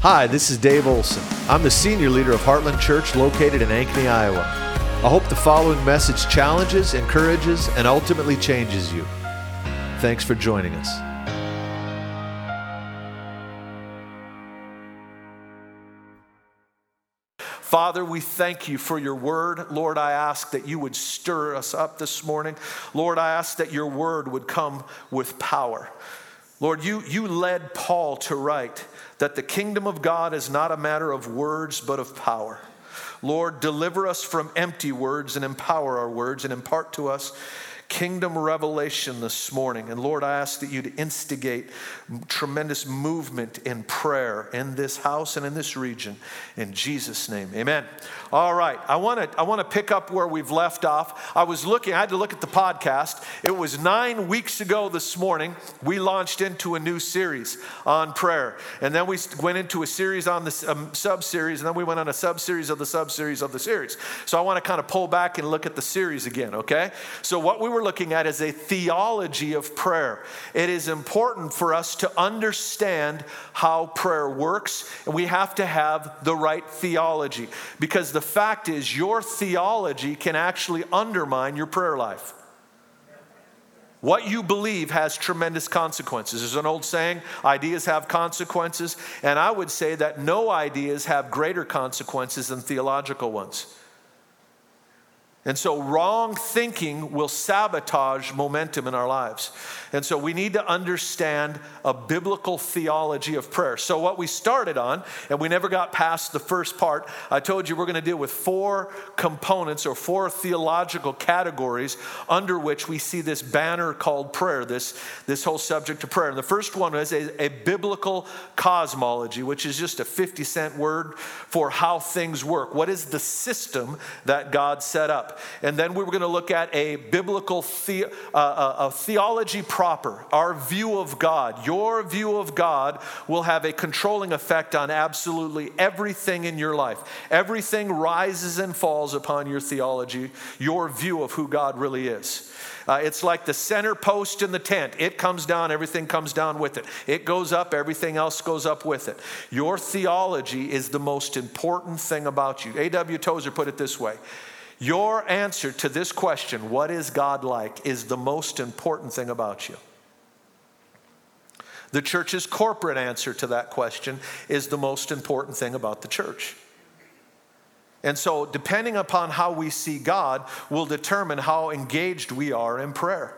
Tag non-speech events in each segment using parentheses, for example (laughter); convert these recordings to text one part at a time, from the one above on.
Hi, this is Dave Olson. I'm the senior leader of Heartland Church located in Ankeny, Iowa. I hope the following message challenges, encourages, and ultimately changes you. Thanks for joining us. Father, we thank you for your word. Lord, I ask that you would stir us up this morning. Lord, I ask that your word would come with power. Lord, you, you led Paul to write that the kingdom of God is not a matter of words, but of power. Lord, deliver us from empty words and empower our words and impart to us kingdom revelation this morning. And Lord, I ask that you'd instigate tremendous movement in prayer in this house and in this region. In Jesus' name, amen. All right, I want to I want to pick up where we've left off. I was looking, I had to look at the podcast. It was nine weeks ago this morning, we launched into a new series on prayer. And then we went into a series on the um, sub series, and then we went on a sub series of the sub series of the series. So I want to kind of pull back and look at the series again, okay? So what we were looking at is a theology of prayer. It is important for us to understand how prayer works, and we have to have the right theology because the fact is, your theology can actually undermine your prayer life. What you believe has tremendous consequences. There's an old saying ideas have consequences, and I would say that no ideas have greater consequences than theological ones. And so, wrong thinking will sabotage momentum in our lives. And so, we need to understand a biblical theology of prayer. So, what we started on, and we never got past the first part, I told you we're going to deal with four components or four theological categories under which we see this banner called prayer, this, this whole subject of prayer. And the first one is a, a biblical cosmology, which is just a 50 cent word for how things work. What is the system that God set up? And then we were going to look at a biblical the, uh, uh, a theology proper, our view of God. Your view of God will have a controlling effect on absolutely everything in your life. Everything rises and falls upon your theology, your view of who God really is. Uh, it's like the center post in the tent. It comes down, everything comes down with it. It goes up, everything else goes up with it. Your theology is the most important thing about you. A.W. Tozer put it this way your answer to this question, what is God like, is the most important thing about you. The church's corporate answer to that question is the most important thing about the church. And so, depending upon how we see God, will determine how engaged we are in prayer.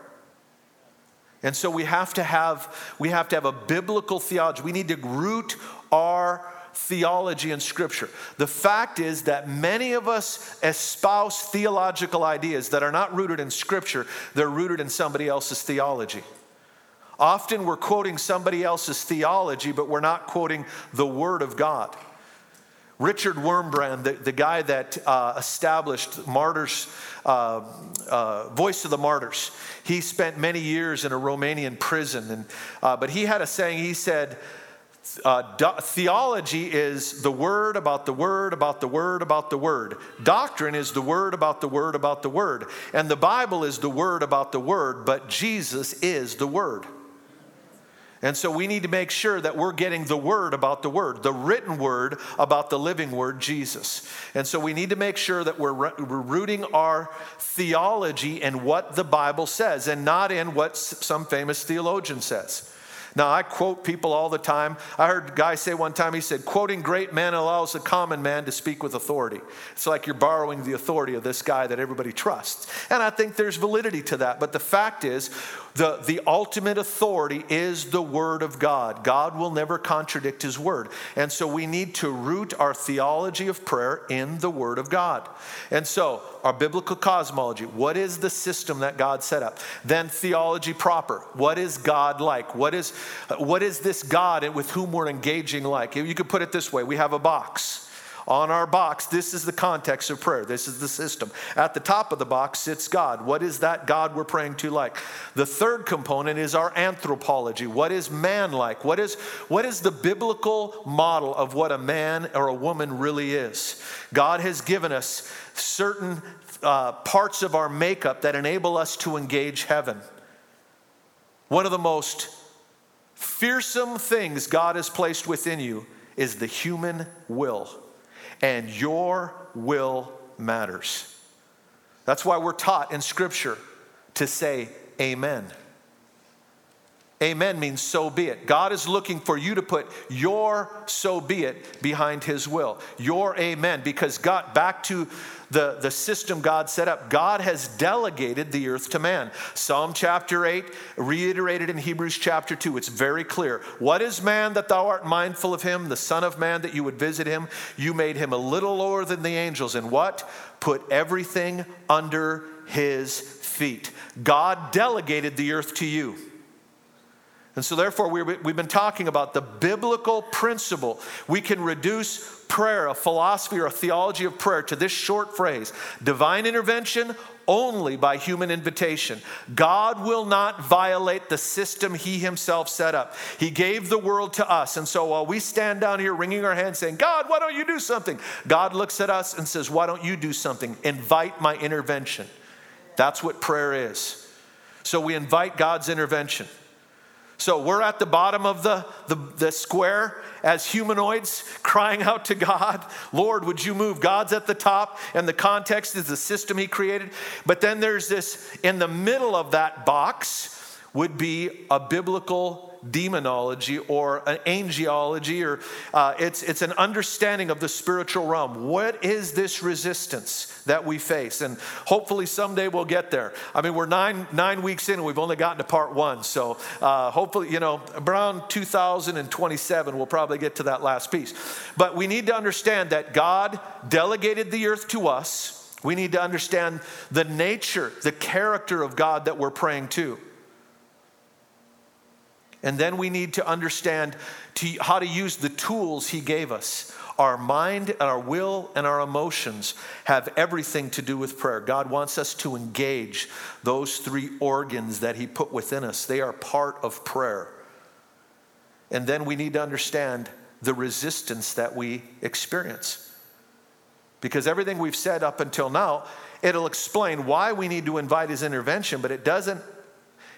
And so we have to have we have to have a biblical theology. We need to root our theology and scripture. The fact is that many of us espouse theological ideas that are not rooted in scripture, they're rooted in somebody else's theology. Often we're quoting somebody else's theology, but we're not quoting the Word of God. Richard Wurmbrand, the, the guy that uh, established Martyrs, uh, uh, Voice of the Martyrs, he spent many years in a Romanian prison. And, uh, but he had a saying, he said, uh, theology is the word about the word about the word about the word. Doctrine is the word about the word about the word. And the Bible is the word about the word, but Jesus is the word. And so we need to make sure that we're getting the word about the word, the written word about the living word, Jesus. And so we need to make sure that we're, we're rooting our theology in what the Bible says and not in what some famous theologian says. Now, I quote people all the time. I heard a guy say one time, he said, quoting great men allows the common man to speak with authority. It's like you're borrowing the authority of this guy that everybody trusts. And I think there's validity to that. But the fact is, the, the ultimate authority is the Word of God. God will never contradict His Word. And so we need to root our theology of prayer in the Word of God. And so, our biblical cosmology what is the system that God set up? Then, theology proper what is God like? What is, uh, what is this God with whom we're engaging like? You could put it this way we have a box. On our box, this is the context of prayer. This is the system. At the top of the box sits God. What is that God we're praying to like? The third component is our anthropology. What is man like? What is, what is the biblical model of what a man or a woman really is? God has given us certain uh, parts of our makeup that enable us to engage heaven. One of the most fearsome things God has placed within you is the human will, and your will matters. That's why we're taught in Scripture to say amen. Amen means so be it. God is looking for you to put your so be it behind His will. Your amen. Because God, back to the, the system God set up, God has delegated the earth to man. Psalm chapter 8, reiterated in Hebrews chapter 2, it's very clear. What is man that thou art mindful of him, the Son of Man that you would visit him? You made him a little lower than the angels. And what? Put everything under his feet. God delegated the earth to you. And so, therefore, we've been talking about the biblical principle. We can reduce prayer, a philosophy or a theology of prayer, to this short phrase divine intervention only by human invitation. God will not violate the system He Himself set up. He gave the world to us. And so, while we stand down here wringing our hands saying, God, why don't you do something? God looks at us and says, Why don't you do something? Invite my intervention. That's what prayer is. So, we invite God's intervention. So we're at the bottom of the, the, the, square as humanoids crying out to God, Lord, would you move? God's at the top, and the context is the system He created. But then there's this, in the middle of that box would be a biblical demonology or an angelology, or uh, it's, it's an understanding of the spiritual realm. What is this resistance that we face? And hopefully someday we'll get there. I mean, we're nine, nine weeks in and we've only gotten to part one. So uh, hopefully, you know, around 2027, we'll probably get to that last piece. But we need to understand that God delegated the earth to us. We need to understand the nature, the character of God that we're praying to. And then we need to understand to, how to use the tools He gave us. Our mind and our will and our emotions have everything to do with prayer. God wants us to engage those three organs that He put within us, they are part of prayer. And then we need to understand the resistance that we experience. Because everything we've said up until now, it'll explain why we need to invite His intervention, but it doesn't,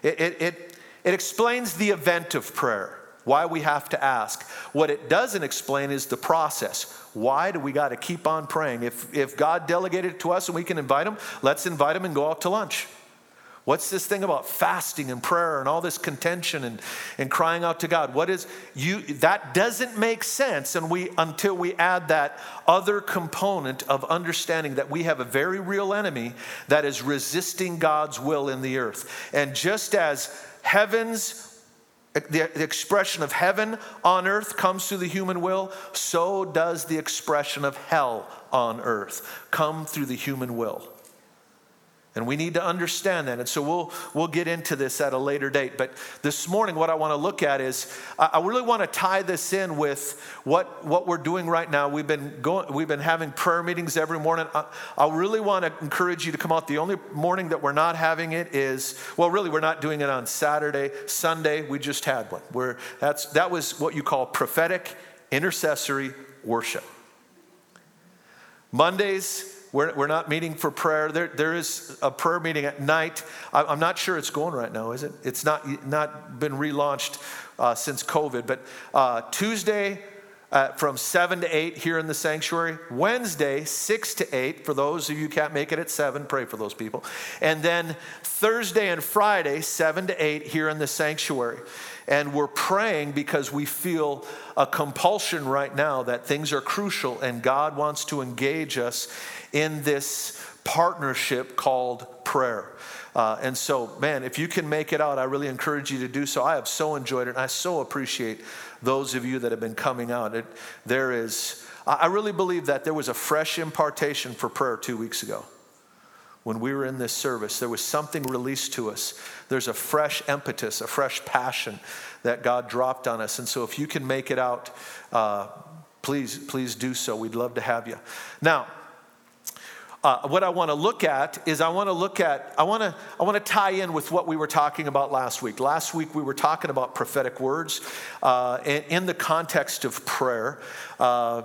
it, it, it it explains the event of prayer, why we have to ask. What it doesn't explain is the process. Why do we got to keep on praying? If, if God delegated it to us and we can invite him, let's invite him and go out to lunch. What's this thing about fasting and prayer and all this contention and, and crying out to God? What is you that doesn't make sense and we until we add that other component of understanding that we have a very real enemy that is resisting God's will in the earth. And just as heaven's the, the, expression of heaven on earth comes through the human will, so does the expression of hell on earth come through the human will. And we need to understand that. And so we'll, we'll get into this at a later date. But this morning, what I want to look at is I really want to tie this in with what, what we're doing right now. We've been, going, we've been having prayer meetings every morning. I, I really want to encourage you to come out. The only morning that we're not having it is, well, really, we're not doing it on Saturday. Sunday, we just had one. Where that's, that was what you call prophetic intercessory worship. Mondays, we're, we're not meeting for prayer. There, there is a prayer meeting at night. I, I'm not sure it's going right now, is it? It's not, not been relaunched uh, since COVID. But uh, Tuesday, uh, from 7 to 8 here in the sanctuary. Wednesday, 6 to 8. For those of you can't make it at 7, pray for those people. And then Thursday and Friday, 7 to 8 here in the sanctuary. And we're praying because we feel a compulsion right now that things are crucial and God wants to engage us in this partnership called prayer. Uh, and so, man, if you can make it out, I really encourage you to do so. I have so enjoyed it, and I so appreciate those of you that have been coming out. It, there is, I really believe that there was a fresh impartation for prayer two weeks ago. When we were in this service, there was something released to us. There's a fresh impetus, a fresh passion that God dropped on us. And so, if you can make it out, uh, please, please do so. We'd love to have you. Now, uh, what I want to look at is I want to look at I want to I want to tie in with what we were talking about last week. Last week we were talking about prophetic words uh, in, in, the context of prayer. Uh,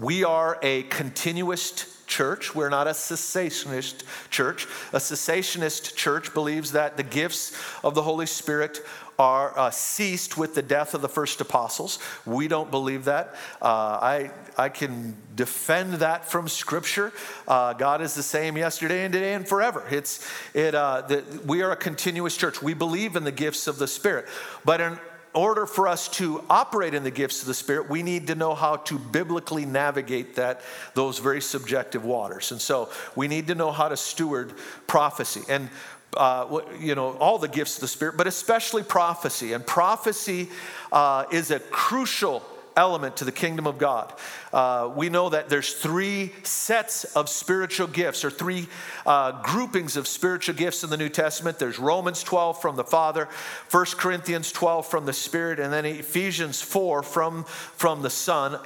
we are a continuous church. We're not a cessationist church. A cessationist church believes that the gifts of the Holy Spirit are uh, ceased with the death of the first apostles. We don't believe that. Uh, I, I can defend that from Scripture. Uh, God is the same yesterday and today and forever. It's, it, uh, the, we are a continuous church. We believe in the gifts of the Spirit. But in order for us to operate in the gifts of the Spirit, we need to know how to biblically navigate that, those very subjective waters. And so we need to know how to steward prophecy. And uh, you know, all the gifts of the Spirit, but especially prophecy. And prophecy uh, is a crucial element to the kingdom of God. Uh, we know that there's three sets of spiritual gifts or three uh, groupings of spiritual gifts in the New Testament. There's Romans 12 from the Father, 1 Corinthians 12 from the Spirit, and then Ephesians 4 from, from the Son.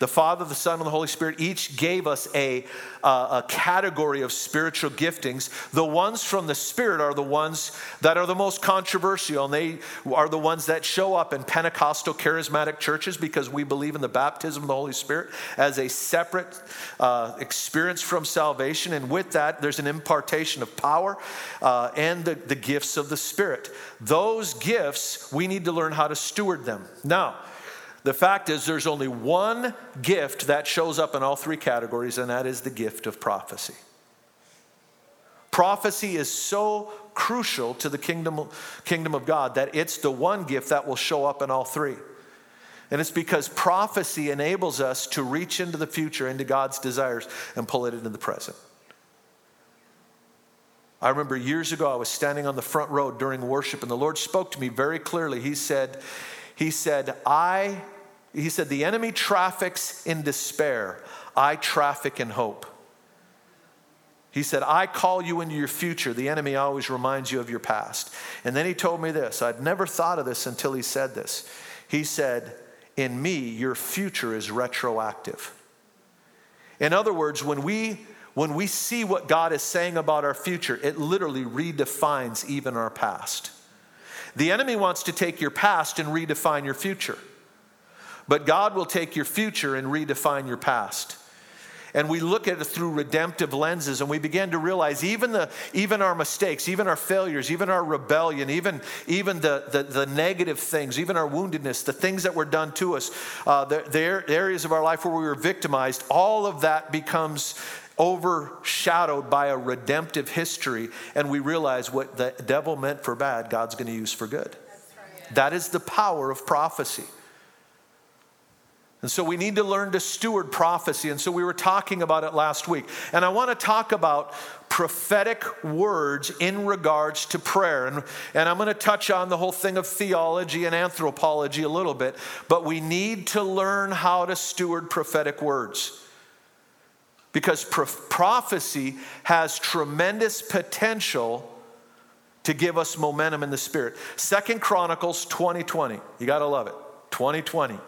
The Father, the Son, and the Holy Spirit each gave us a, uh, a category of spiritual giftings. The ones from the Spirit are the ones that are the most controversial, and they are the ones that show up in Pentecostal charismatic churches because we believe in the baptism of the Holy Spirit as a separate uh, experience from salvation. And with that, there's an impartation of power uh, and the, the gifts of the Spirit. Those gifts, we need to learn how to steward them. Now, the fact is, there's only one gift that shows up in all three categories, and that is the gift of prophecy. Prophecy is so crucial to the kingdom, kingdom of God that it's the one gift that will show up in all three. And it's because prophecy enables us to reach into the future, into God's desires, and pull it into the present. I remember years ago, I was standing on the front row during worship, and the Lord spoke to me very clearly. He said, He said, I he said, The enemy traffics in despair, I traffic in hope. He said, I call you into your future. The enemy always reminds you of your past. And then he told me this. I'd never thought of this until he said this. He said, In me, your future is retroactive. In other words, when we when we see what God is saying about our future, it literally redefines even our past. The enemy wants to take your past and redefine your future. But God will take your future and redefine your past. And we look at it through redemptive lenses and we begin to realize even, the, even our mistakes, even our failures, even our rebellion, even, even the, the, the negative things, even our woundedness, the things that were done to us, uh, the, the areas of our life where we were victimized, all of that becomes overshadowed by a redemptive history. And we realize what the devil meant for bad, God's going to use for good. Right. That is the power of prophecy. And so we need to learn to steward prophecy. And so we were talking about it last week. And I want to talk about prophetic words in regards to prayer. And, and I'm going to touch on the whole thing of theology and anthropology a little bit. But we need to learn how to steward prophetic words. Because pro- prophecy has tremendous potential to give us momentum in the spirit. Second Chronicles 2020. You got to love it. 2020.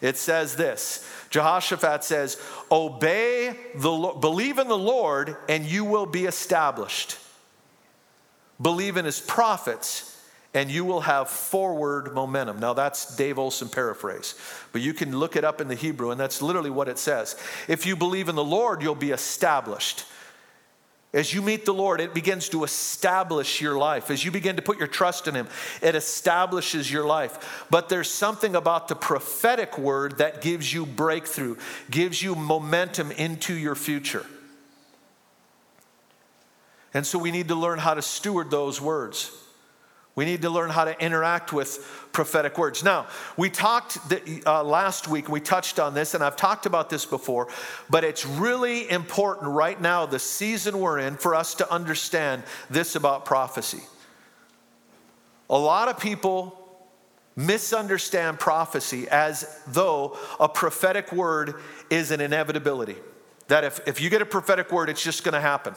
It says this Jehoshaphat says, Obey the believe in the Lord, and you will be established. Believe in his prophets, and you will have forward momentum. Now, that's Dave Olson paraphrase, but you can look it up in the Hebrew, and that's literally what it says. If you believe in the Lord, you'll be established. As you meet the Lord, it begins to establish your life. As you begin to put your trust in Him, it establishes your life. But there's something about the prophetic word that gives you breakthrough, gives you momentum into your future. And so we need to learn how to steward those words. We need to learn how to interact with prophetic words. Now, we talked uh, last week, we touched on this, and I've talked about this before, but it's really important right now, the season we're in, for us to understand this about prophecy. A lot of people misunderstand prophecy as though a prophetic word is an inevitability. That if, if you get a prophetic word, it's just going to happen.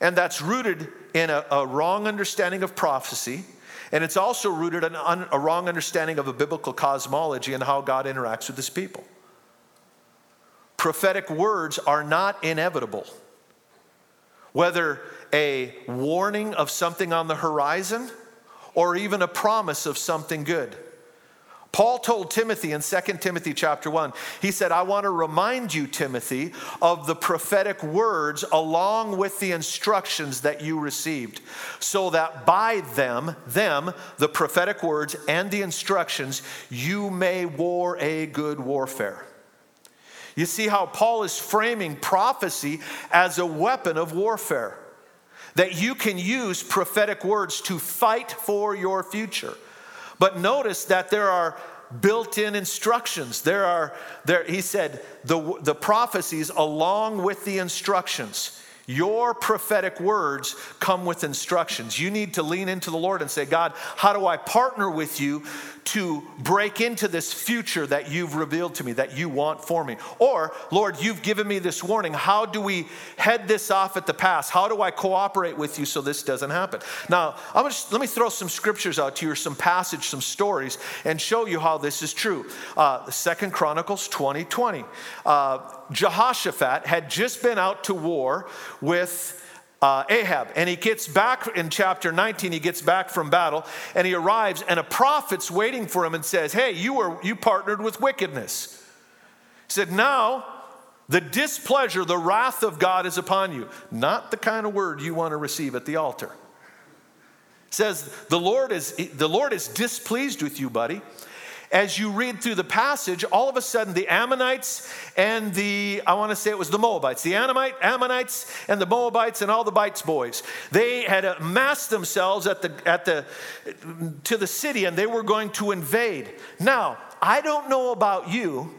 And that's rooted in a, a wrong understanding of prophecy. And it's also rooted in un, a wrong understanding of a biblical cosmology and how God interacts with his people. Prophetic words are not inevitable. Whether a warning of something on the horizon or even a promise of something good. Paul told Timothy in 2 Timothy chapter 1, he said, I want to remind you, Timothy, of the prophetic words along with the instructions that you received, so that by them, them, the prophetic words and the instructions, you may war a good warfare. You see how Paul is framing prophecy as a weapon of warfare, that you can use prophetic words to fight for your future. But notice that there are built in instructions. There are, there, he said, the, the prophecies along with the instructions. Your prophetic words come with instructions. You need to lean into the Lord and say, God, how do I partner with you to break into this future that you've revealed to me, that you want for me. Or, Lord, you've given me this warning. How do we head this off at the pass? How do I cooperate with you so this doesn't happen? Now, I'm just, let me throw some scriptures out to you, or some passage, some stories, and show you how this is true. Uh, Second Chronicles 20 20. Uh, Jehoshaphat had just been out to war with uh, Ahab. And he gets back in chapter 19, he gets back from battle and he arrives, and a prophet's waiting for him and says, Hey, you, were, you partnered with wickedness. He said, Now the displeasure, the wrath of God is upon you. Not the kind of word you want to receive at the altar. says, the Lord, is, the Lord is displeased with you, buddy as you read through the passage, all of a sudden the Ammonites and the, I want to say it was the Moabites, the Ammonite, Ammonites and the Moabites and all the Bites boys, they had amassed themselves at the, at the, to the city and they were going to invade. Now, I don't know about you,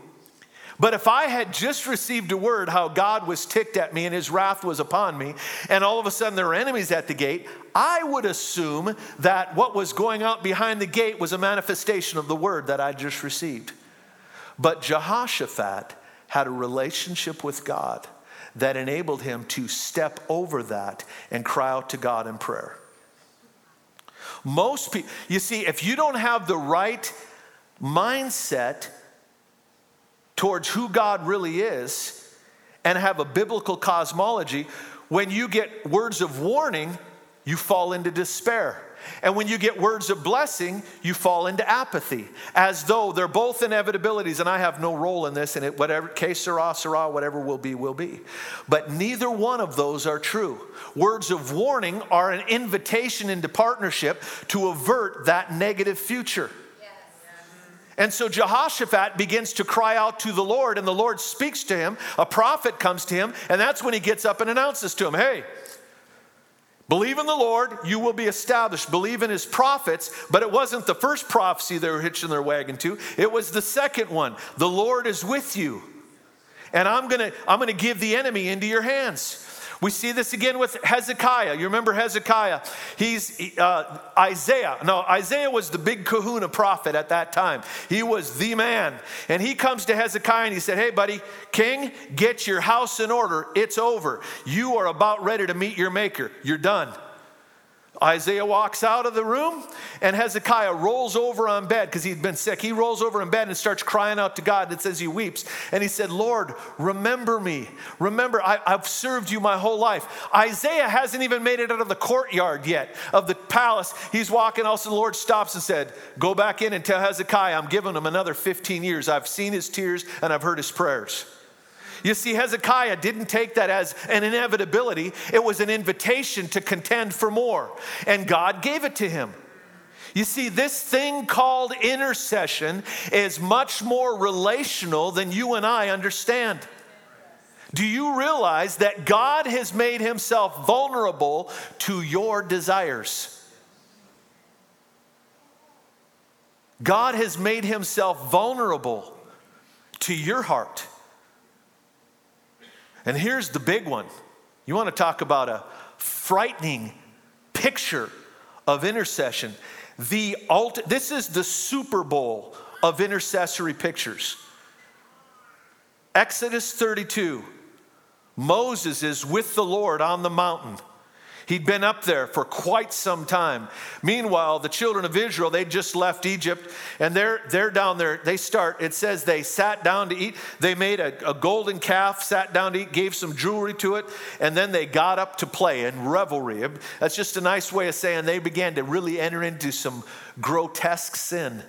but if I had just received a word how God was ticked at me and his wrath was upon me, and all of a sudden there were enemies at the gate, I would assume that what was going out behind the gate was a manifestation of the word that I just received. But Jehoshaphat had a relationship with God that enabled him to step over that and cry out to God in prayer. Most people, you see, if you don't have the right mindset towards who God really is and have a biblical cosmology, when you get words of warning, you fall into despair. And when you get words of blessing, you fall into apathy, as though they're both inevitabilities, and I have no role in this, and it, whatever case sera, sera, whatever will be, will be. But neither one of those are true. Words of warning are an invitation into partnership to avert that negative future. And so Jehoshaphat begins to cry out to the Lord, and the Lord speaks to him. A prophet comes to him, and that's when he gets up and announces to him, Hey, Believe in the Lord, you will be established. Believe in his prophets, but it wasn't the first prophecy they were hitching their wagon to. It was the second one. The Lord is with you. And I'm going to I'm going to give the enemy into your hands. We see this again with Hezekiah. You remember Hezekiah? He's uh, Isaiah. No, Isaiah was the big kahuna prophet at that time. He was the man. And he comes to Hezekiah and he said, Hey, buddy, king, get your house in order. It's over. You are about ready to meet your maker. You're done. Isaiah walks out of the room, and Hezekiah rolls over on bed because he'd been sick. He rolls over in bed and starts crying out to God. It says he weeps. And he said, Lord, remember me. Remember, I, have served you my whole life. Isaiah hasn't even made it out of the courtyard yet of the palace. He's walking, also, the Lord stops and said, Go back in and tell Hezekiah I'm giving him another 15 years. I've seen his tears and I've heard his prayers. You see, Hezekiah didn't take that as an inevitability, it was an invitation to contend for more. And God gave it to him. You see, this thing called intercession is much more relational than you and I understand. Do you realize that God has made himself vulnerable to your desires? God has made himself vulnerable to your heart. And here's the big one you want to talk about a frightening picture of intercession. The ult- this is the Super Bowl of intercessory pictures. Exodus 32. Moses is with the Lord on the mountain. He'd been up there for quite some time. Meanwhile, the children of Israel, they just left Egypt and they're, they're down there. They start, it says they sat down to eat. They made a, a golden calf, sat down to eat, gave some jewelry to it, and then they got up to play and revelry. That's just a nice way of saying they began to really enter into some grotesque sin.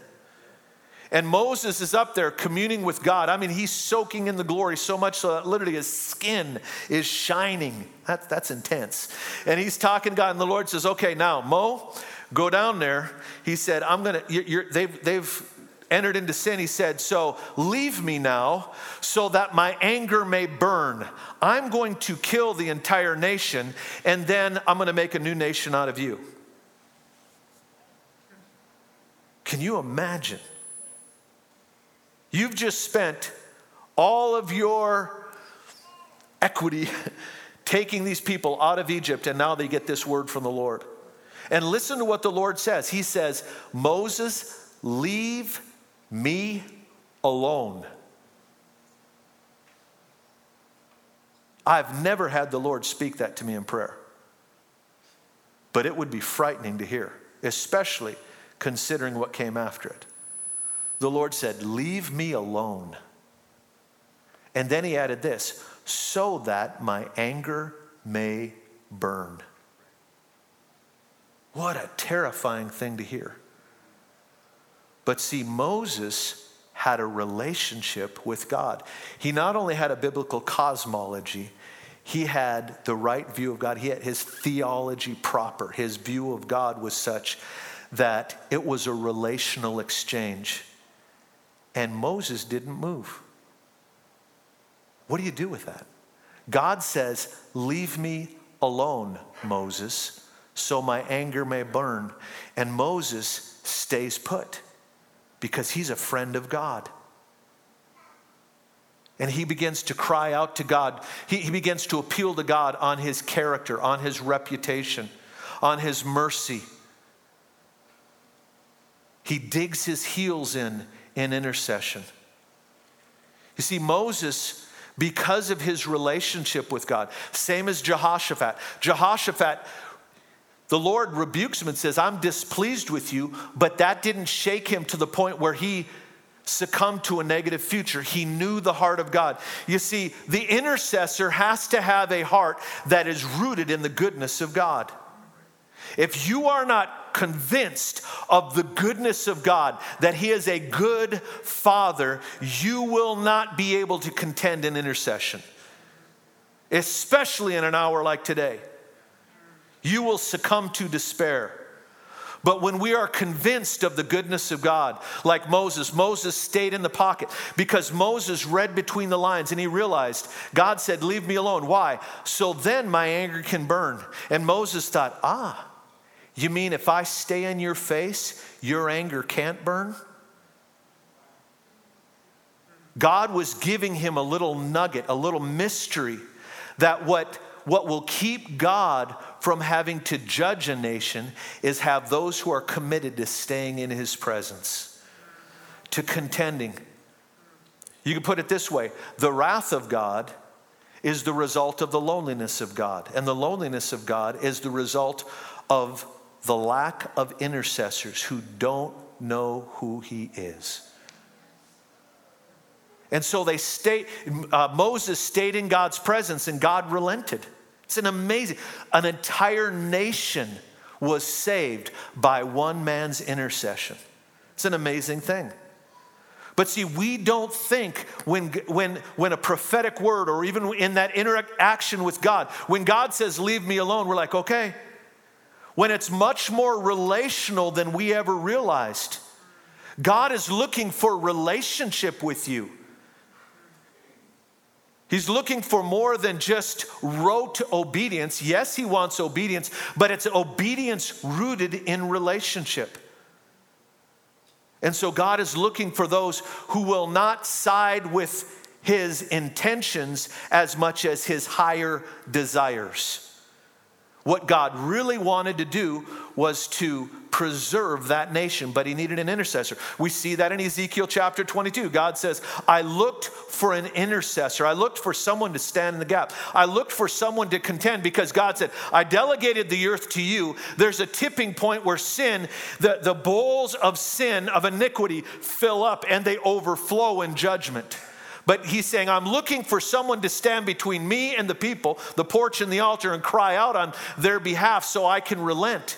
And Moses is up there communing with God. I mean, he's soaking in the glory so much so that literally his skin is shining. That, that's intense. And he's talking God, and the Lord says, Okay, now, Mo, go down there. He said, I'm going to, they've, they've entered into sin. He said, So leave me now so that my anger may burn. I'm going to kill the entire nation, and then I'm going to make a new nation out of you. Can you imagine? You've just spent all of your equity (laughs) taking these people out of Egypt, and now they get this word from the Lord. And listen to what the Lord says. He says, Moses, leave me alone. I've never had the Lord speak that to me in prayer. But it would be frightening to hear, especially considering what came after it the Lord said, Leave me alone. And then he added this, so that my anger may burn. What a terrifying thing to hear. But see, Moses had a relationship with God. He not only had a biblical cosmology, he had the right view of God. He had his theology proper. His view of God was such that it was a relational exchange. And Moses didn't move. What do you do with that? God says, Leave me alone, Moses, so my anger may burn. And Moses stays put because he's a friend of God. And he begins to cry out to God. He, he begins to appeal to God on his character, on his reputation, on his mercy. He digs his heels in in intercession. You see, Moses, because of his relationship with God, same as Jehoshaphat. Jehoshaphat, the Lord rebukes him and says, I'm displeased with you, but that didn't shake him to the point where he succumbed to a negative future. He knew the heart of God. You see, the intercessor has to have a heart that is rooted in the goodness of God. If you are not convinced of the goodness of God, that He is a good Father, you will not be able to contend in intercession, especially in an hour like today. You will succumb to despair. But when we are convinced of the goodness of God, like Moses, Moses stayed in the pocket because Moses read between the lines and he realized God said, Leave me alone. Why? So then my anger can burn. And Moses thought, Ah, you mean if I stay in your face, your anger can't burn? God was giving him a little nugget, a little mystery that what, what will keep God from having to judge a nation is have those who are committed to staying in his presence, to contending. You can put it this way the wrath of God is the result of the loneliness of God, and the loneliness of God is the result of the lack of intercessors who don't know who he is. And so they stayed, uh, Moses stayed in God's presence and God relented. It's an amazing, an entire nation was saved by one man's intercession. It's an amazing thing. But see, we don't think when, when, when a prophetic word or even in that interaction with God, when God says, Leave me alone, we're like, Okay, when it's much more relational than we ever realized. God is looking for relationship with you. He's looking for more than just rote obedience. Yes, he wants obedience, but it's obedience rooted in relationship. And so God is looking for those who will not side with his intentions as much as his higher desires. What God really wanted to do was to preserve that nation, but he needed an intercessor. We see that in Ezekiel chapter 22. God says, I looked for an intercessor. I looked for someone to stand in the gap. I looked for someone to contend because God said, I delegated the earth to you. There's a tipping point where sin, the, the bowls of sin, of iniquity, fill up and they overflow in judgment. But he's saying, I'm looking for someone to stand between me and the people, the porch and the altar, and cry out on their behalf so I can relent.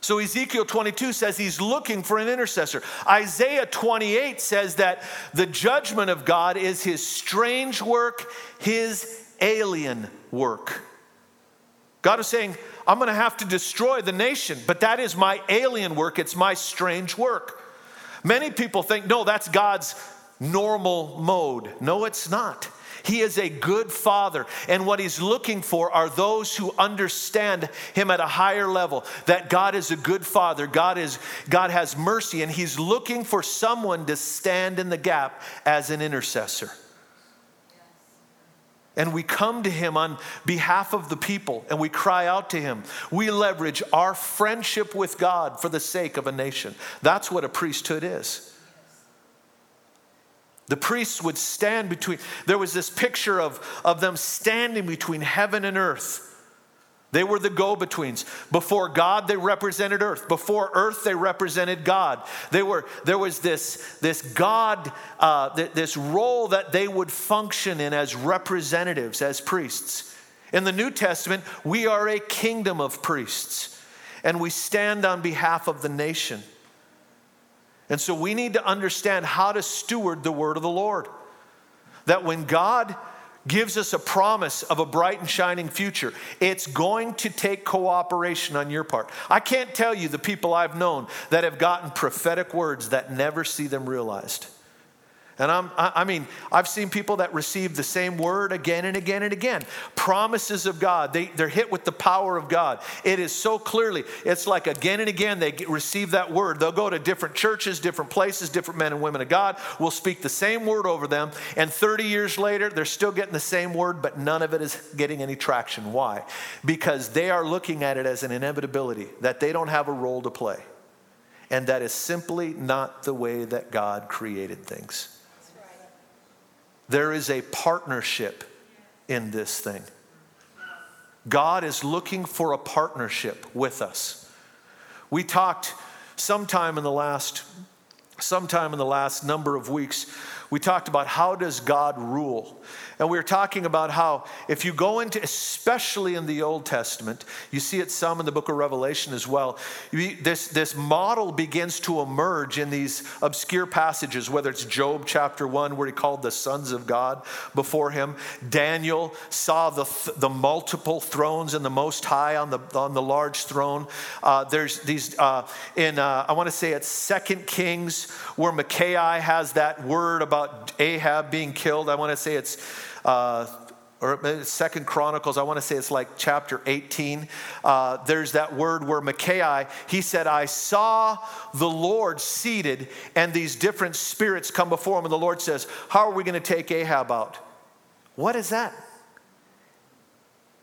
So Ezekiel 22 says he's looking for an intercessor. Isaiah 28 says that the judgment of God is his strange work, his alien work. God is saying, I'm going to have to destroy the nation, but that is my alien work. It's my strange work. Many people think, no, that's God's normal mode. No, it's not. He is a good father. And what he's looking for are those who understand him at a higher level that God is a good father. God is God has mercy and he's looking for someone to stand in the gap as an intercessor. And we come to him on behalf of the people and we cry out to him. We leverage our friendship with God for the sake of a nation. That's what a priesthood is. The priests would stand between, there was this picture of, of them standing between heaven and earth. They were the go betweens. Before God, they represented earth. Before earth, they represented God. They were, there was this, this God, uh, this role that they would function in as representatives, as priests. In the New Testament, we are a kingdom of priests, and we stand on behalf of the nation. And so we need to understand how to steward the word of the Lord. That when God gives us a promise of a bright and shining future, it's going to take cooperation on your part. I can't tell you the people I've known that have gotten prophetic words that never see them realized. And I'm, I mean, I've seen people that receive the same word again and again and again. Promises of God, they, they're hit with the power of God. It is so clearly, it's like again and again they receive that word. They'll go to different churches, different places, different men and women of God will speak the same word over them. And 30 years later, they're still getting the same word, but none of it is getting any traction. Why? Because they are looking at it as an inevitability, that they don't have a role to play. And that is simply not the way that God created things. There is a partnership in this thing. God is looking for a partnership with us. We talked sometime in the last sometime in the last number of weeks we talked about how does God rule and we were talking about how, if you go into, especially in the Old Testament, you see it some in the book of Revelation as well, this, this model begins to emerge in these obscure passages, whether it's Job chapter 1, where he called the sons of God before him. Daniel saw the, the multiple thrones and the Most High on the, on the large throne. Uh, there's these, uh, in, uh, I want to say it's Second Kings, where Micaiah has that word about Ahab being killed. I want to say it's uh, or Second Chronicles, I want to say it's like chapter 18. Uh, there's that word where Micaiah, he said, I saw the Lord seated and these different spirits come before him. And the Lord says, How are we going to take Ahab out? What is that?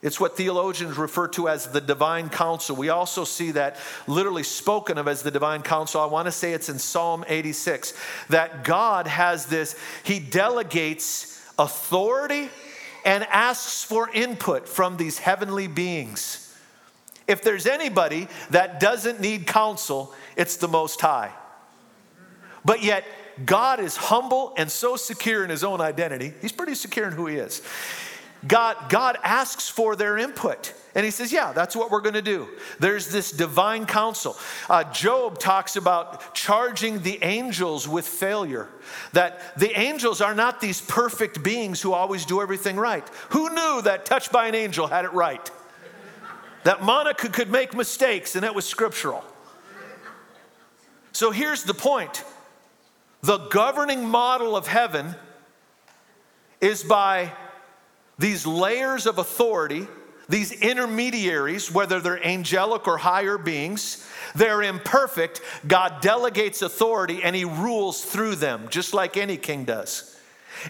It's what theologians refer to as the divine council. We also see that literally spoken of as the divine council. I want to say it's in Psalm 86 that God has this, He delegates authority and asks for input from these heavenly beings. If there's anybody that doesn't need counsel, it's the Most High. But yet, God is humble and so secure in his own identity. He's pretty secure in who he is. God, God asks for their input. And he says, Yeah, that's what we're going to do. There's this divine council. Uh, Job talks about charging the angels with failure, that the angels are not these perfect beings who always do everything right. Who knew that touched by an angel had it right? That Monica could make mistakes, and it was scriptural. So here's the point the governing model of heaven is by these layers of authority these intermediaries, whether they're angelic or higher beings, they're imperfect. God delegates authority and He rules through them, just like any king does.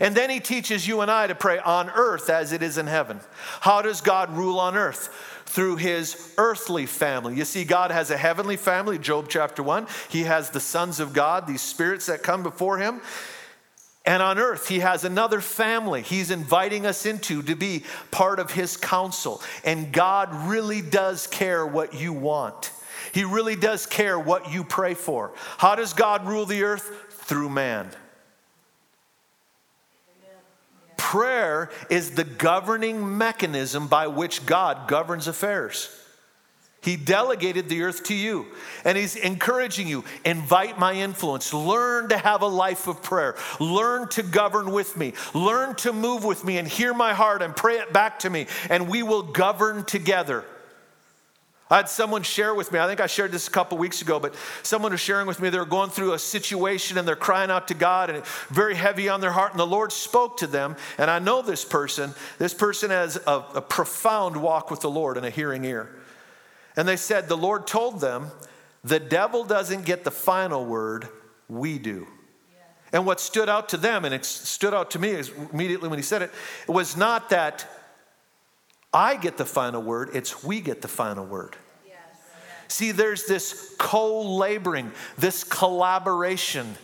And then He teaches you and I to pray on earth as it is in heaven. How does God rule on earth? Through his earthly family. You see, God has a heavenly family, Job chapter 1. He has the sons of God, these spirits that come before him. And on earth, he has another family he's inviting us into to be part of his council. And God really does care what you want. He really does care what you pray for. How does God rule the earth? Through man. Prayer is the governing mechanism by which God governs affairs. He delegated the earth to you. And He's encouraging you invite my influence. Learn to have a life of prayer. Learn to govern with me. Learn to move with me and hear my heart and pray it back to me. And we will govern together. I had someone share with me, I think I shared this a couple weeks ago, but someone was sharing with me they're going through a situation and they're crying out to God and very heavy on their heart. And the Lord spoke to them. And I know this person. This person has a, a profound walk with the Lord and a hearing ear. And they said, The Lord told them, the devil doesn't get the final word, we do. And what stood out to them, and it stood out to me immediately when he said it, it was not that I get the final word, it's we get the final word. Yes. See, there's this co laboring, this collaboration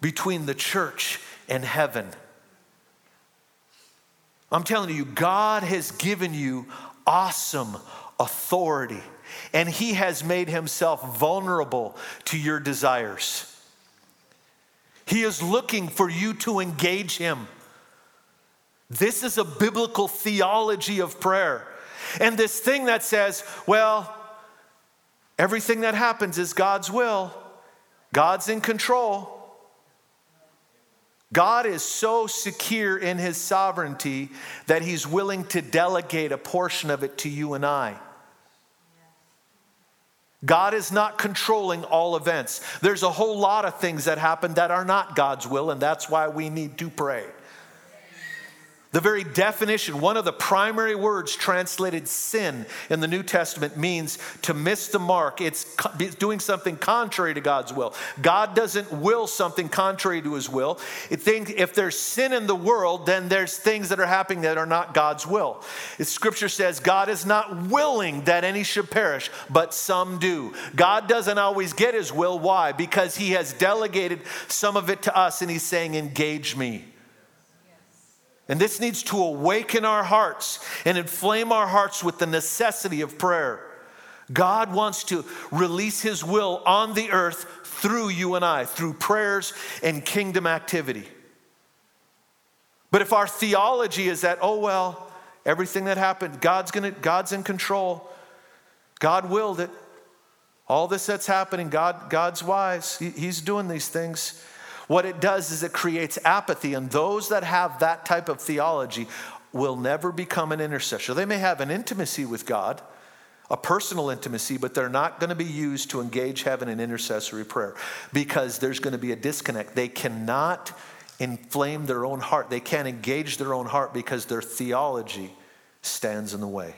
between the church and heaven. I'm telling you, God has given you awesome authority, and He has made Himself vulnerable to your desires. He is looking for you to engage Him. This is a biblical theology of prayer. And this thing that says, well, everything that happens is God's will, God's in control. God is so secure in his sovereignty that he's willing to delegate a portion of it to you and I. God is not controlling all events. There's a whole lot of things that happen that are not God's will, and that's why we need to pray. The very definition, one of the primary words translated sin in the New Testament means to miss the mark. It's doing something contrary to God's will. God doesn't will something contrary to his will. If there's sin in the world, then there's things that are happening that are not God's will. Scripture says God is not willing that any should perish, but some do. God doesn't always get his will. Why? Because he has delegated some of it to us and he's saying, engage me. And this needs to awaken our hearts and inflame our hearts with the necessity of prayer. God wants to release His will on the earth through you and I, through prayers and kingdom activity. But if our theology is that, oh, well, everything that happened, God's, gonna, God's in control, God willed it, all this that's happening, God, God's wise, he, He's doing these things. What it does is it creates apathy, and those that have that type of theology will never become an intercessor. They may have an intimacy with God, a personal intimacy, but they're not going to be used to engage heaven in intercessory prayer because there's going to be a disconnect. They cannot inflame their own heart, they can't engage their own heart because their theology stands in the way.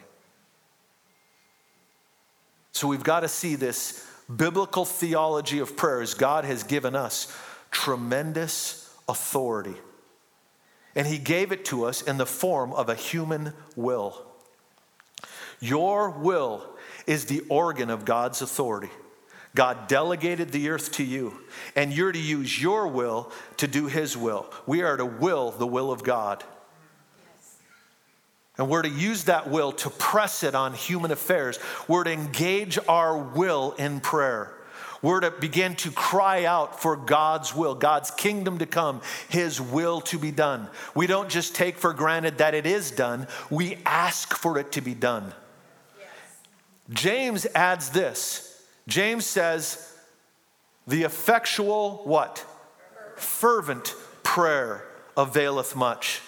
So we've got to see this biblical theology of prayer as God has given us tremendous authority. And he gave it to us in the form of a human will. Your will is the organ of God's authority. God delegated the earth to you, and you're to use your will to do his will. We are to will the will of God. And we're to use that will to press it on human affairs. We're to engage our will in prayer. We're to begin to cry out for God's will, God's kingdom to come, His will to be done. We don't just take for granted that it is done, we ask for it to be done. Yes. James adds this James says, the effectual what? Fervent prayer availeth much.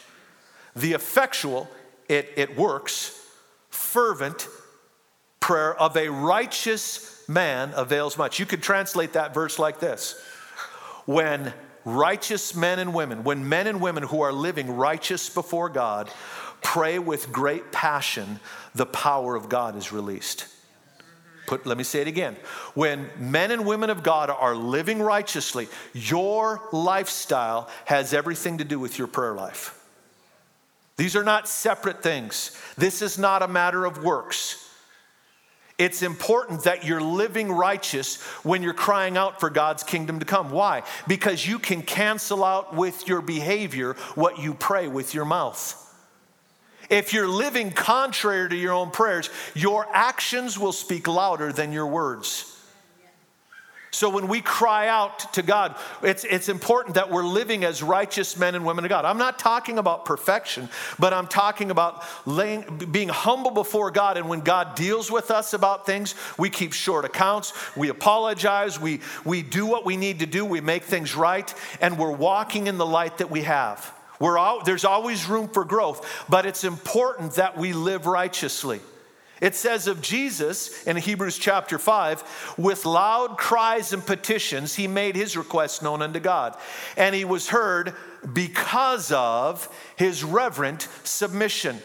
The effectual, it, it works, fervent prayer of a righteous man avails much. You could translate that verse like this When righteous men and women, when men and women who are living righteous before God pray with great passion, the power of God is released. Put, let me say it again. When men and women of God are living righteously, your lifestyle has everything to do with your prayer life. These are not separate things. This is not a matter of works. It's important that you're living righteous when you're crying out for God's kingdom to come. Why? Because you can cancel out with your behavior what you pray with your mouth. If you're living contrary to your own prayers, your actions will speak louder than your words. So when we cry out to God, it's, it's important that we're living as righteous men and women of God. I'm not talking about perfection, but I'm talking about laying, being humble before God. And when God deals with us about things, we keep short accounts, we apologize, we, we do what we need to do, we make things right, and we're walking in the light that we have. We're all, there's always room for growth, but it's important that we live righteously. It says of Jesus in Hebrews chapter 5, with loud cries and petitions, he made his request known unto God. And he was heard because of his reverent submission.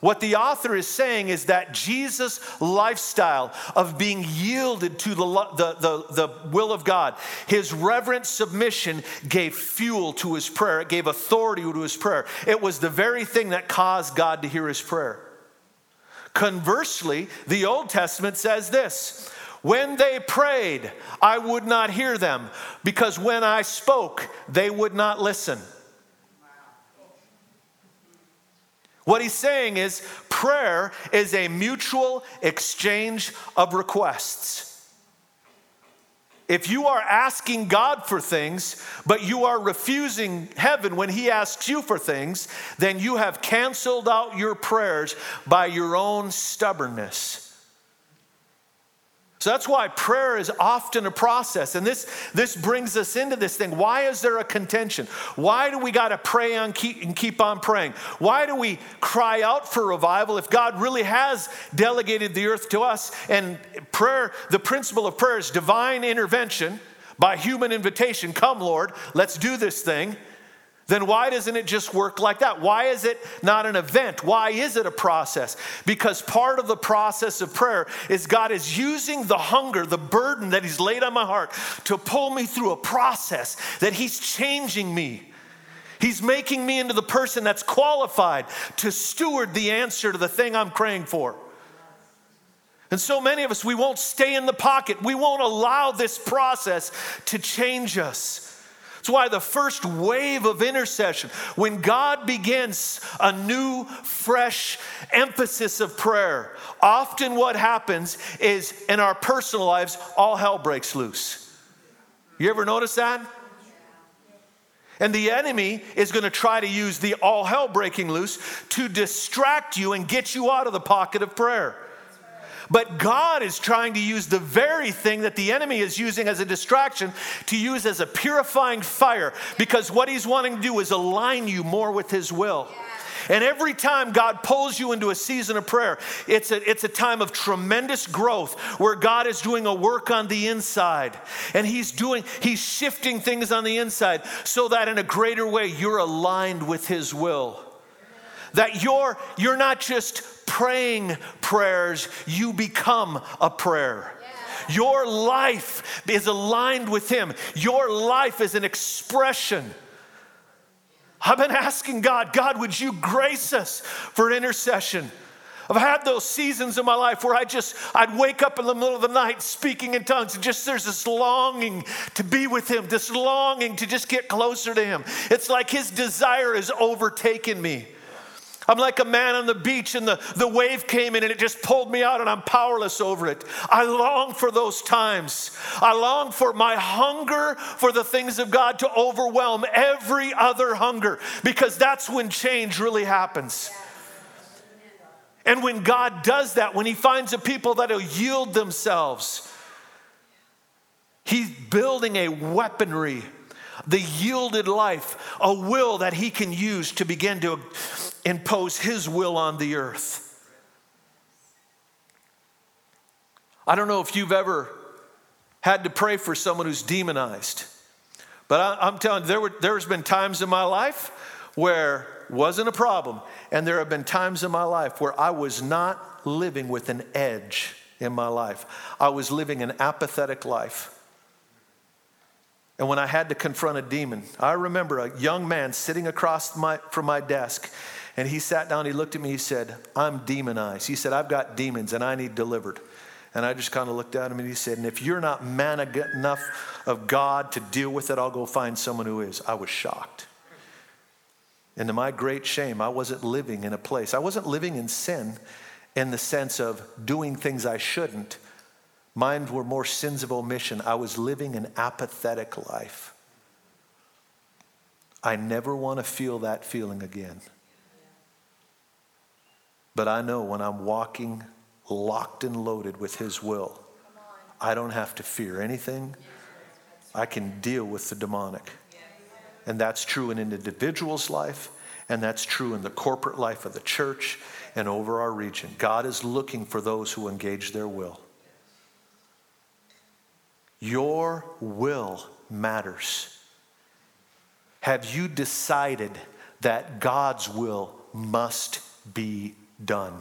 What the author is saying is that Jesus' lifestyle of being yielded to the, the, the, the, will of God, his reverent submission gave fuel to his prayer, it gave authority to his prayer. It was the very thing that caused God to hear his prayer. Conversely, the Old Testament says this When they prayed, I would not hear them, because when I spoke, they would not listen. What he's saying is prayer is a mutual exchange of requests. If you are asking God for things, but you are refusing heaven when He asks you for things, then you have canceled out your prayers by your own stubbornness. So that's why prayer is often a process. And this, this brings us into this thing. Why is there a contention? Why do we got to pray on keep, and keep on praying? Why do we cry out for revival if God really has delegated the earth to us? And prayer, the principle of prayer is divine intervention by human invitation. Come, Lord, let's do this thing then why doesn't it just work like that? Why is it not an event? Why is it a process? Because part of the process of prayer is God is using the hunger, the burden that He's laid on my heart to pull me through a process that He's changing me. He's making me into the person that's qualified to steward the answer to the thing I'm praying for. And so many of us, we won't stay in the pocket. We won't allow this process to change us. That's why the first wave of intercession, when God begins a new, fresh emphasis of prayer, often what happens is in our personal lives, all hell breaks loose. You ever notice that? And the enemy is going to try to use the all hell breaking loose to distract you and get you out of the pocket of prayer. But God is trying to use the very thing that the enemy is using as a distraction to use as a purifying fire because what he's wanting to do is align you more with his will. And every time God pulls you into a season of prayer, it's a, it's a time of tremendous growth where God is doing a work on the inside. And He's doing, He's shifting things on the inside so that in a greater way you're aligned with His will. That you're, you're not just praying prayers, you become a prayer. Your life is aligned with Him. Your life is an expression. I've been asking God, God, would you grace us for intercession? I've had those seasons in my life where I just, I'd wake up in the middle of the night speaking in tongues, and just there's this longing to be with Him, this longing to just get closer to Him. It's like His desire has overtaken me. I'm like a man on the beach and the, the wave came in and it just pulled me out and I'm powerless over it. I long for those times. I long for my hunger for the things of God to overwhelm every other hunger because that's when change really happens. And when God does that, when He finds a people that'll yield themselves, He's building a weaponry the yielded life, a will that he can use to begin to impose his will on the earth. I don't know if you've ever had to pray for someone who's demonized, but I, am telling you, there were, there's been times in my life where wasn't a problem, and there have been times in my life where I was not living with an edge in my life. I was living an apathetic life. And when I had to confront a demon, I remember a young man sitting across my, from my desk, and he sat down, he looked at me, he said, I'm demonized. He said, I've got demons and I need delivered. And I just kind of looked at him and he said, And if you're not man enough of God to deal with it, I'll go find someone who is. I was shocked. And to my great shame, I wasn't living in a place, I wasn't living in sin in the sense of doing things I shouldn't, Mine were more sins of omission. I was living an apathetic life. I never want to feel that feeling again. But I know when I'm walking locked and loaded with His will, I don't have to fear anything. I can deal with the demonic. And that's true in an individual's life, and that's true in the corporate life of the church and over our region. God is looking for those who engage their will. Your will matters. Have you decided that God's will must be done?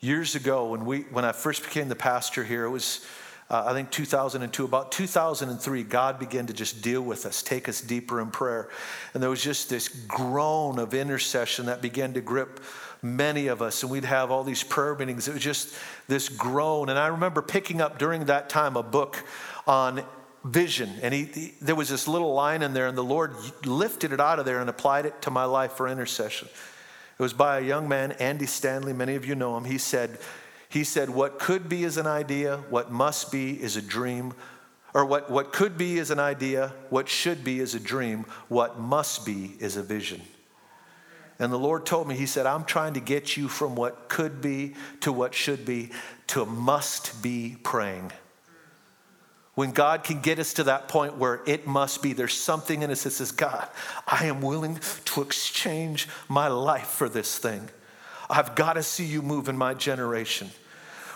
Years ago, when, we, when I first became the pastor here, it was uh, I think 2002, about 2003, God began to just deal with us, take us deeper in prayer. And there was just this groan of intercession that began to grip many of us. And we'd have all these prayer meetings. It was just this groan. And I remember picking up during that time a book on vision. And he, he, there was this little line in there, and the Lord lifted it out of there and applied it to my life for intercession. It was by a young man, Andy Stanley. Many of you know him. He said, he said, What could be is an idea, what must be is a dream. Or what, what could be is an idea, what should be is a dream, what must be is a vision. And the Lord told me, He said, I'm trying to get you from what could be to what should be to must be praying. When God can get us to that point where it must be, there's something in us that says, God, I am willing to exchange my life for this thing. I've got to see you move in my generation.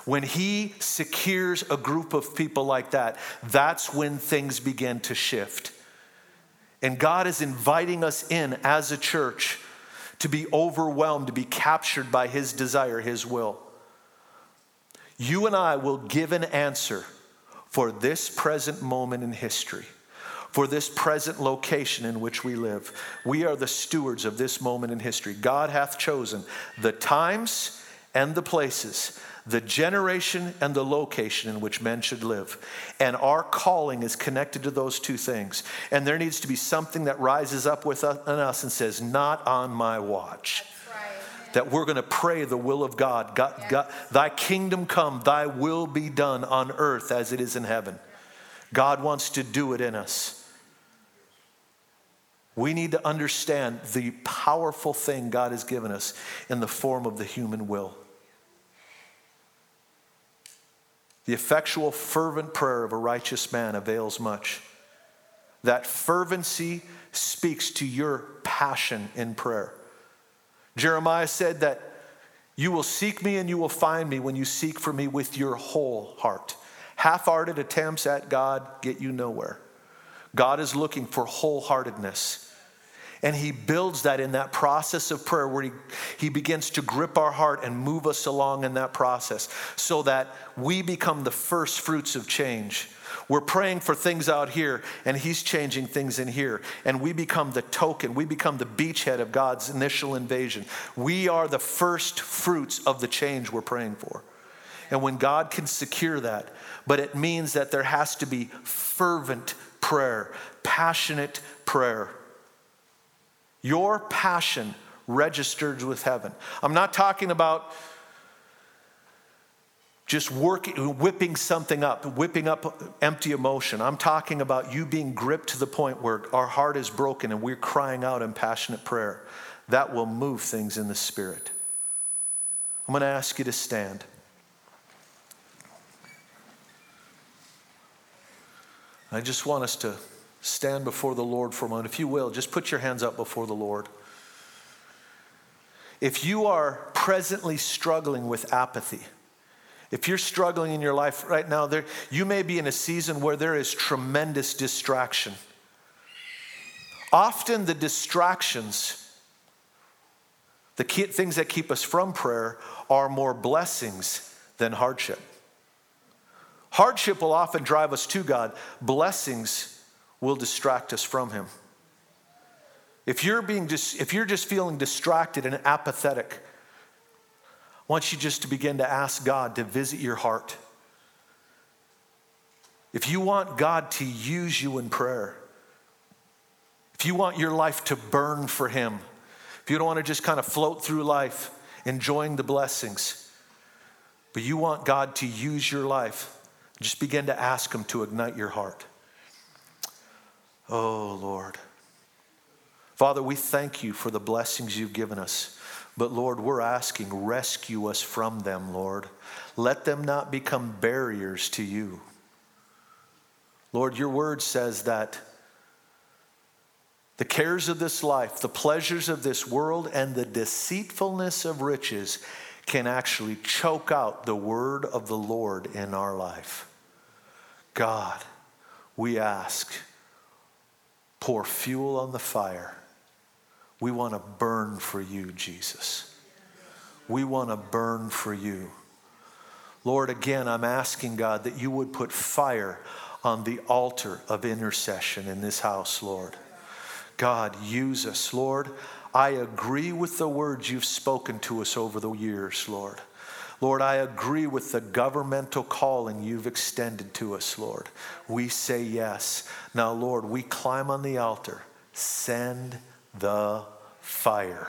When he secures a group of people like that, that's when things begin to shift. And God is inviting us in as a church to be overwhelmed, to be captured by his desire, his will. You and I will give an answer for this present moment in history, for this present location in which we live. We are the stewards of this moment in history. God hath chosen the times and the places the generation and the location in which men should live. And our calling is connected to those two things. And there needs to be something that rises up within us and says, Not on my watch. That we're going to pray the will of God. God. God. Thy kingdom come, thy will be done on earth as it is in heaven. God wants to do it in us. We need to understand the powerful thing God has given us in the form of the human will. The effectual, fervent prayer of a righteous man avails much. That fervency speaks to your passion in prayer. Jeremiah said that you will seek me and you will find me when you seek for me with your whole heart. Half hearted attempts at God get you nowhere. God is looking for wholeheartedness. And he builds that in that process of prayer where he, he begins to grip our heart and move us along in that process so that we become the first fruits of change. We're praying for things out here, and He's changing things in here. And we become the token, we become the beachhead of God's initial invasion. We are the first fruits of the change we're praying for. And when God can secure that, but it means that there has to be fervent prayer, passionate prayer. Your passion registered with heaven. I'm not talking about just working, whipping something up, whipping up empty emotion. I'm talking about you being gripped to the point where our heart is broken and we're crying out in passionate prayer. That will move things in the spirit. I'm going to ask you to stand. I just want us to stand before the Lord for a moment. If you will, just put your hands up before the Lord. If you are presently struggling with apathy, if you're struggling in your life right now, there, you may be in a season where there is tremendous distraction. Often, the distractions, the key, things that keep us from prayer, are more blessings than hardship. Hardship will often drive us to God, blessings will distract us from Him. If you're, being dis- if you're just feeling distracted and apathetic, I want you just to begin to ask God to visit your heart. If you want God to use you in prayer, if you want your life to burn for Him, if you don't want to just kind of float through life enjoying the blessings, but you want God to use your life, just begin to ask Him to ignite your heart. Oh, Lord. Father, we thank you for the blessings you've given us. But Lord, we're asking, rescue us from them, Lord. Let them not become barriers to you. Lord, your word says that the cares of this life, the pleasures of this world, and the deceitfulness of riches can actually choke out the word of the Lord in our life. God, we ask, pour fuel on the fire. We want to burn for you, Jesus. We want to burn for you. Lord, again, I'm asking God that you would put fire on the altar of intercession in this house, Lord. God, use us, Lord. I agree with the words you've spoken to us over the years, Lord. Lord, I agree with the governmental calling you've extended to us, Lord. We say yes. Now, Lord, we climb on the altar. Send the fire.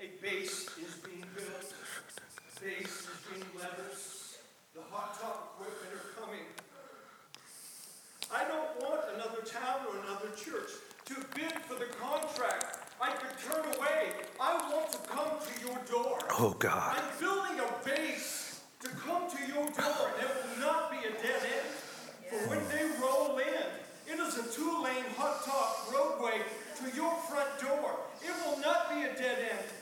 A base is being built. Base is being leveled. The hot top equipment are coming. I don't want another town or another church to bid for the contract. I could turn away. I want to come to your door. Oh, God. I'm building a base to come to your door, There will not be a dead end. For when they roll in, it is a two lane hot top roadway to your front door. It will not be a dead end.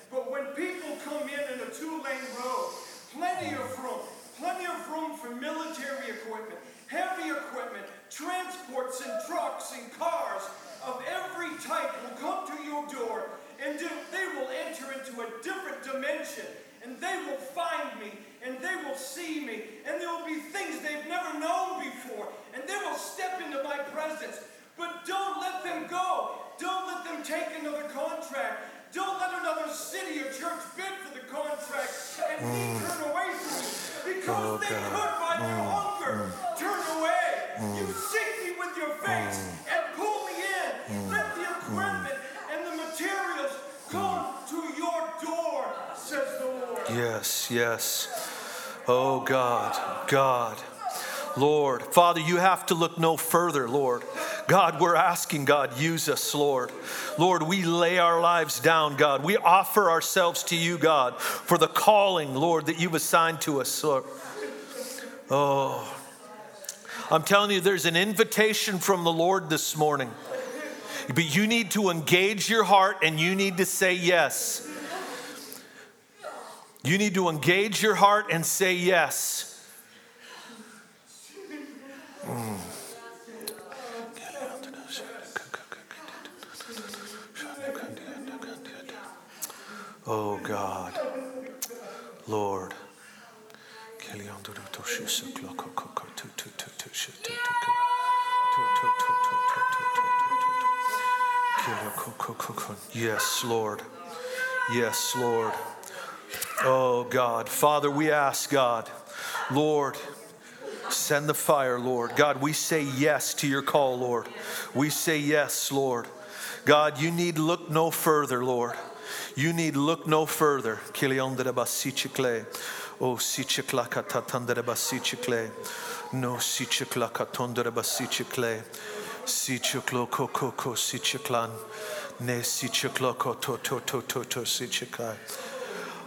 But when people come in in a two lane road, plenty of room, plenty of room for military equipment, heavy equipment, transports and trucks and cars of every type will come to your door and they will enter into a different dimension and they will find me and they will see me and there will be things they've never known before and they will step into my presence. But don't let them go. Don't let them take another contract. Don't let another city or church bid for the contract and mm. turn away from you. Because oh, they could, by mm. their hunger, mm. turn away. Mm. You seek me with your face mm. and pull me in. Mm. Let the equipment and the materials come to your door, says the Lord. Yes, yes. Oh, God, God. Lord. Father, you have to look no further, Lord. God, we're asking, God, use us, Lord. Lord, we lay our lives down, God. We offer ourselves to you, God, for the calling, Lord, that you've assigned to us, Lord. Oh, I'm telling you, there's an invitation from the Lord this morning. But you need to engage your heart and you need to say yes. You need to engage your heart and say yes. God, Lord. Yes, Lord. Yes, Lord. Oh God. Father, we ask God, Lord, send the fire, Lord. God, we say yes to your call, Lord. We say yes, Lord. God, you need look no further, Lord. You need look no further. Oh. No.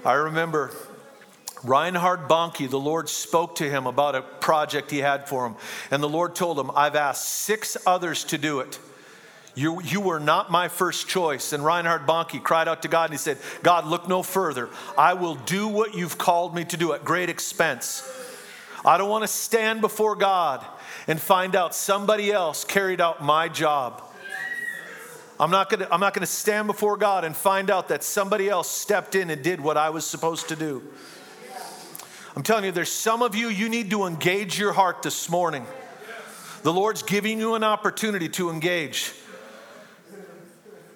I remember Reinhard Bonnke, the Lord spoke to him about a project he had for him. And the Lord told him, I've asked six others to do it. You, you were not my first choice. And Reinhard Bonnke cried out to God and he said, God, look no further. I will do what you've called me to do at great expense. I don't want to stand before God and find out somebody else carried out my job. I'm not gonna, I'm not gonna stand before God and find out that somebody else stepped in and did what I was supposed to do. I'm telling you, there's some of you, you need to engage your heart this morning. The Lord's giving you an opportunity to engage.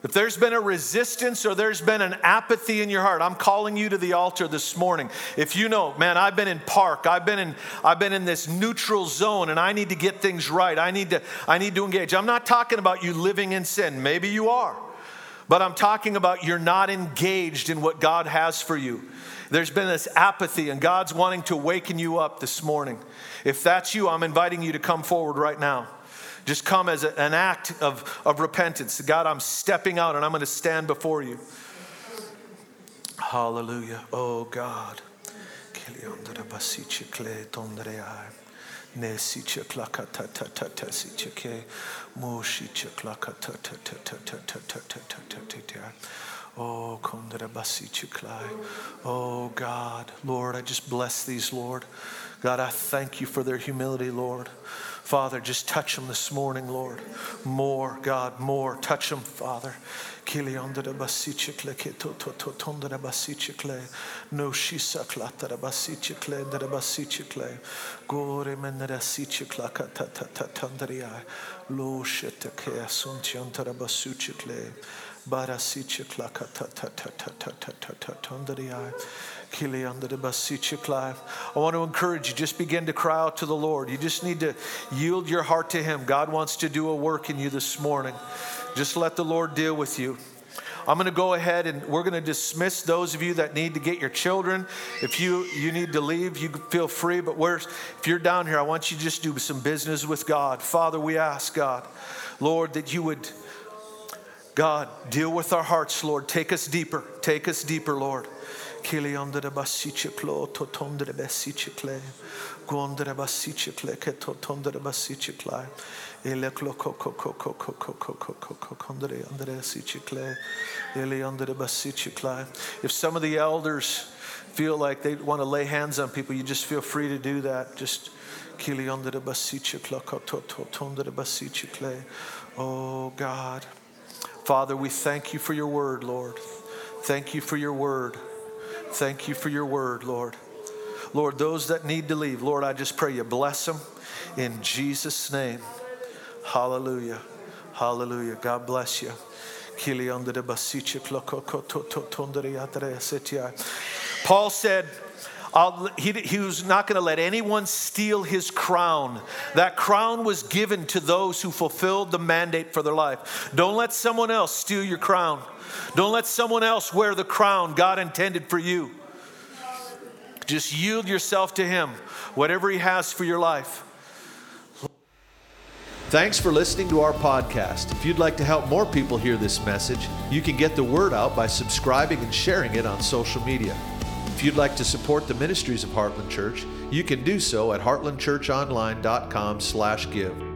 If there's been a resistance or there's been an apathy in your heart, I'm calling you to the altar this morning. If you know, man, I've been in park, I've been in, I've been in this neutral zone and I need to get things right. I need to, I need to engage. I'm not talking about you living in sin. Maybe you are. But I'm talking about you're not engaged in what God has for you. There's been this apathy, and God's wanting to waken you up this morning. If that's you, I'm inviting you to come forward right now. Just come as a, an act of, of repentance. God, I'm stepping out and I'm going to stand before you. Hallelujah. Oh God. Oh, Oh, God. Lord, I just bless these, Lord. God, I thank you for their humility, Lord. Father, just touch them this morning, Lord. More, God, more. Touch them, Father. No shisa klata basichikle, da basichikle. Gore menera sichikla kata tandaria. Lo shetake asuntiantara basuchikle. Barasichikla kata tandaria. I want to encourage you, just begin to cry out to the Lord. You just need to yield your heart to Him. God wants to do a work in you this morning. Just let the Lord deal with you. I'm going to go ahead and we're going to dismiss those of you that need to get your children. If you you need to leave, you feel free. But where's if you're down here, I want you to just do some business with God. Father, we ask God, Lord, that you would, God, deal with our hearts, Lord. Take us deeper. Take us deeper, Lord. Kiliandre basiciklo, totondre basicikle, gondre basicikle, ke totondre basicikle, ele kondre andre basicikle, ele andre basicikle. If some of the elders feel like they want to lay hands on people, you just feel free to do that. Just kiliandre basicikle, totondre basicikle. Oh God. Father, we thank you for your word, Lord. Thank you for your word. Thank you for your word, Lord. Lord, those that need to leave, Lord, I just pray you bless them in Jesus' name. Hallelujah. Hallelujah. God bless you. Paul said, he, he, was not going to let anyone steal his crown. That crown was given to those who fulfilled the mandate for their life. Don't let someone else steal your crown. Don't let someone else wear the crown God intended for you. Just yield yourself to Him, whatever He has for your life. Thanks for listening to our podcast. If you'd like to help more people hear this message, you can get the word out by subscribing and sharing it on social media. If you'd like to support the ministries of Heartland Church, you can do so at heartlandchurchonline.com/give.